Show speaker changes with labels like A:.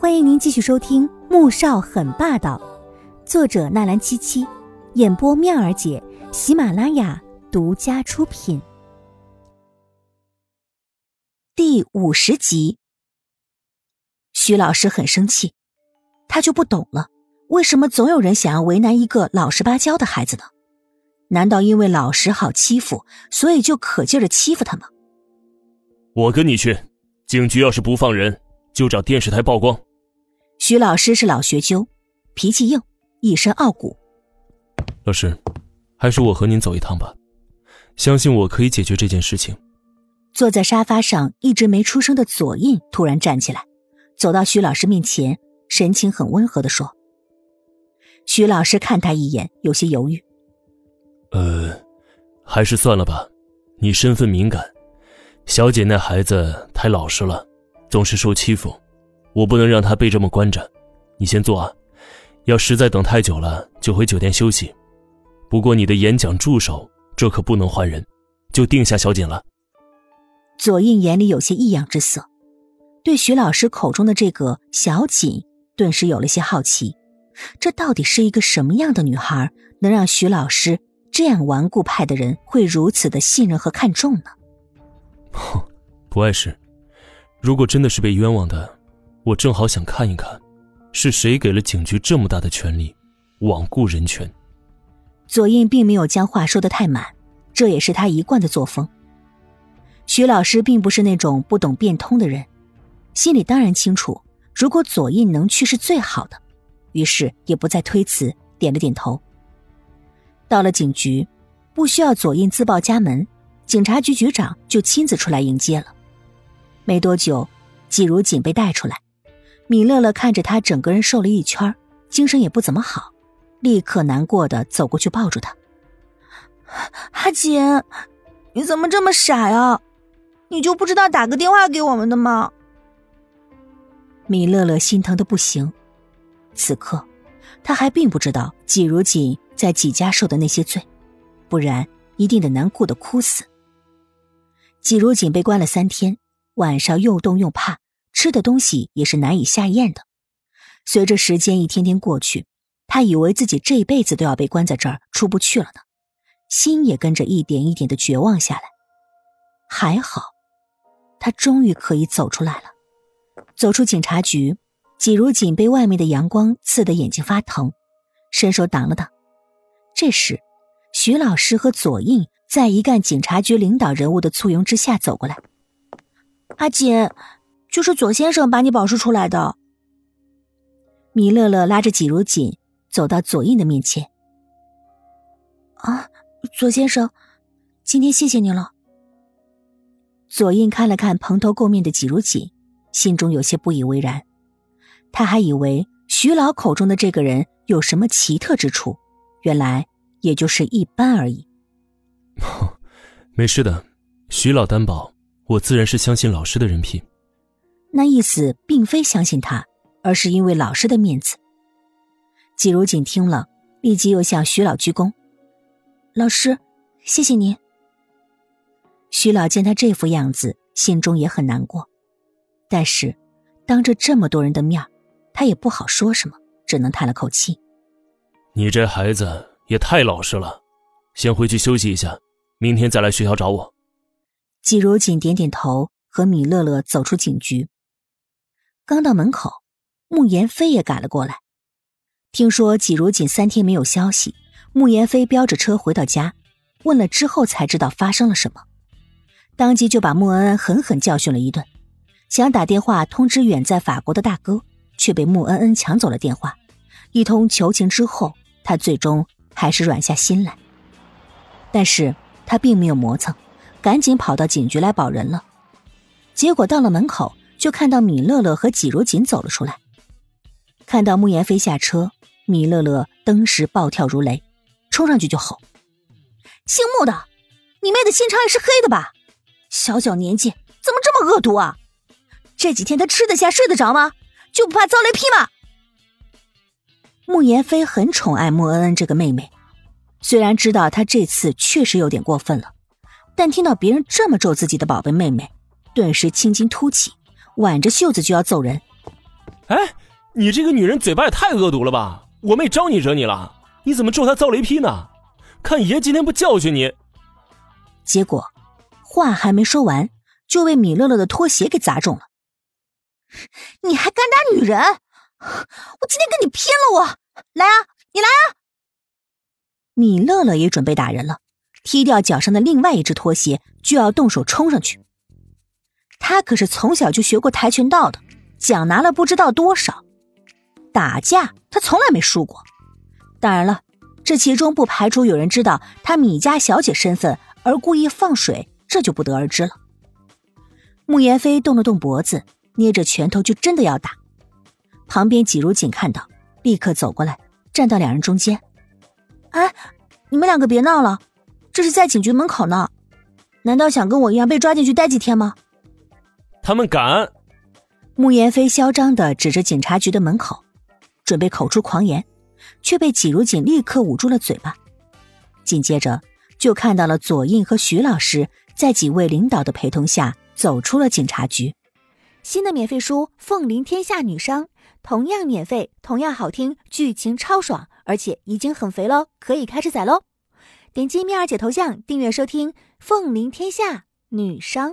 A: 欢迎您继续收听《穆少很霸道》，作者纳兰七七，演播妙儿姐，喜马拉雅独家出品。第五十集，徐老师很生气，他就不懂了，为什么总有人想要为难一个老实巴交的孩子呢？难道因为老实好欺负，所以就可劲儿的欺负他吗？
B: 我跟你去，警局要是不放人，就找电视台曝光。
A: 徐老师是老学究，脾气硬，一身傲骨。
B: 老师，还是我和您走一趟吧，相信我可以解决这件事情。
A: 坐在沙发上一直没出声的左印突然站起来，走到徐老师面前，神情很温和的说：“徐老师看他一眼，有些犹豫。
B: 呃，还是算了吧，你身份敏感，小姐那孩子太老实了，总是受欺负。”我不能让他被这么关着，你先坐啊。要实在等太久了，就回酒店休息。不过你的演讲助手，这可不能换人，就定下小锦了。
A: 左印眼里有些异样之色，对徐老师口中的这个小锦，顿时有了些好奇。这到底是一个什么样的女孩，能让徐老师这样顽固派的人会如此的信任和看重呢？
B: 哼，不碍事。如果真的是被冤枉的。我正好想看一看，是谁给了警局这么大的权力，罔顾人权。
A: 左印并没有将话说的太满，这也是他一贯的作风。徐老师并不是那种不懂变通的人，心里当然清楚，如果左印能去是最好的，于是也不再推辞，点了点头。到了警局，不需要左印自报家门，警察局局长就亲自出来迎接了。没多久，季如锦被带出来。米乐乐看着他整个人瘦了一圈，精神也不怎么好，立刻难过的走过去抱住他。
C: 阿锦，你怎么这么傻呀？你就不知道打个电话给我们的吗？
A: 米乐乐心疼的不行，此刻他还并不知道季如锦在季家受的那些罪，不然一定得难过的哭死。季如锦被关了三天，晚上又冻又怕。吃的东西也是难以下咽的。随着时间一天天过去，他以为自己这辈子都要被关在这儿出不去了呢，心也跟着一点一点的绝望下来。还好，他终于可以走出来了。走出警察局，季如锦被外面的阳光刺得眼睛发疼，伸手挡了挡。这时，徐老师和左印在一干警察局领导人物的簇拥之下走过来。
C: 阿锦。就是左先生把你保释出来的。
A: 米乐乐拉着季如锦走到左印的面前。
C: 啊，左先生，今天谢谢您了。
A: 左印看了看蓬头垢面的季如锦，心中有些不以为然。他还以为徐老口中的这个人有什么奇特之处，原来也就是一般而已。
B: 没事的，徐老担保，我自然是相信老师的人品。
A: 那意思并非相信他，而是因为老师的面子。季如锦听了，立即又向徐老鞠躬：“
C: 老师，谢谢您。”
A: 徐老见他这副样子，心中也很难过，但是当着这么多人的面，他也不好说什么，只能叹了口气：“
B: 你这孩子也太老实了，先回去休息一下，明天再来学校找我。”
A: 季如锦点点头，和米乐乐走出警局。刚到门口，穆言飞也赶了过来。听说季如锦三天没有消息，穆言飞飙着车回到家，问了之后才知道发生了什么，当即就把穆恩恩狠狠教训了一顿，想打电话通知远在法国的大哥，却被穆恩恩抢走了电话。一通求情之后，他最终还是软下心来。但是他并没有磨蹭，赶紧跑到警局来保人了。结果到了门口。就看到米乐乐和季如锦走了出来，看到穆言飞下车，米乐乐登时暴跳如雷，冲上去就吼：“
C: 姓穆的，你妹的心肠也是黑的吧？小小年纪怎么这么恶毒啊？这几天他吃得下睡得着吗？就不怕遭雷劈吗？”
A: 穆言飞很宠爱穆恩恩这个妹妹，虽然知道她这次确实有点过分了，但听到别人这么咒自己的宝贝妹妹，顿时青筋突起。挽着袖子就要揍人，
B: 哎，你这个女人嘴巴也太恶毒了吧！我妹招你惹你了？你怎么咒她遭雷劈呢？看爷今天不教训你！
A: 结果话还没说完，就被米乐乐的拖鞋给砸中了。
C: 你还敢打女人？我今天跟你拼了！我来啊，你来啊！
A: 米乐乐也准备打人了，踢掉脚上的另外一只拖鞋，就要动手冲上去。他可是从小就学过跆拳道的，奖拿了不知道多少。打架他从来没输过。当然了，这其中不排除有人知道他米家小姐身份而故意放水，这就不得而知了。慕言飞动了动脖子，捏着拳头就真的要打。旁边几如锦看到，立刻走过来，站到两人中间。
C: 哎，你们两个别闹了，这是在警局门口呢，难道想跟我一样被抓进去待几天吗？
B: 他们敢！
A: 慕言飞嚣张的指着警察局的门口，准备口出狂言，却被季如锦立刻捂住了嘴巴。紧接着就看到了左印和徐老师在几位领导的陪同下走出了警察局。
D: 新的免费书《凤临天下女商》。同样免费，同样好听，剧情超爽，而且已经很肥喽，可以开始宰喽！点击蜜儿姐头像订阅收听《凤临天下女商》。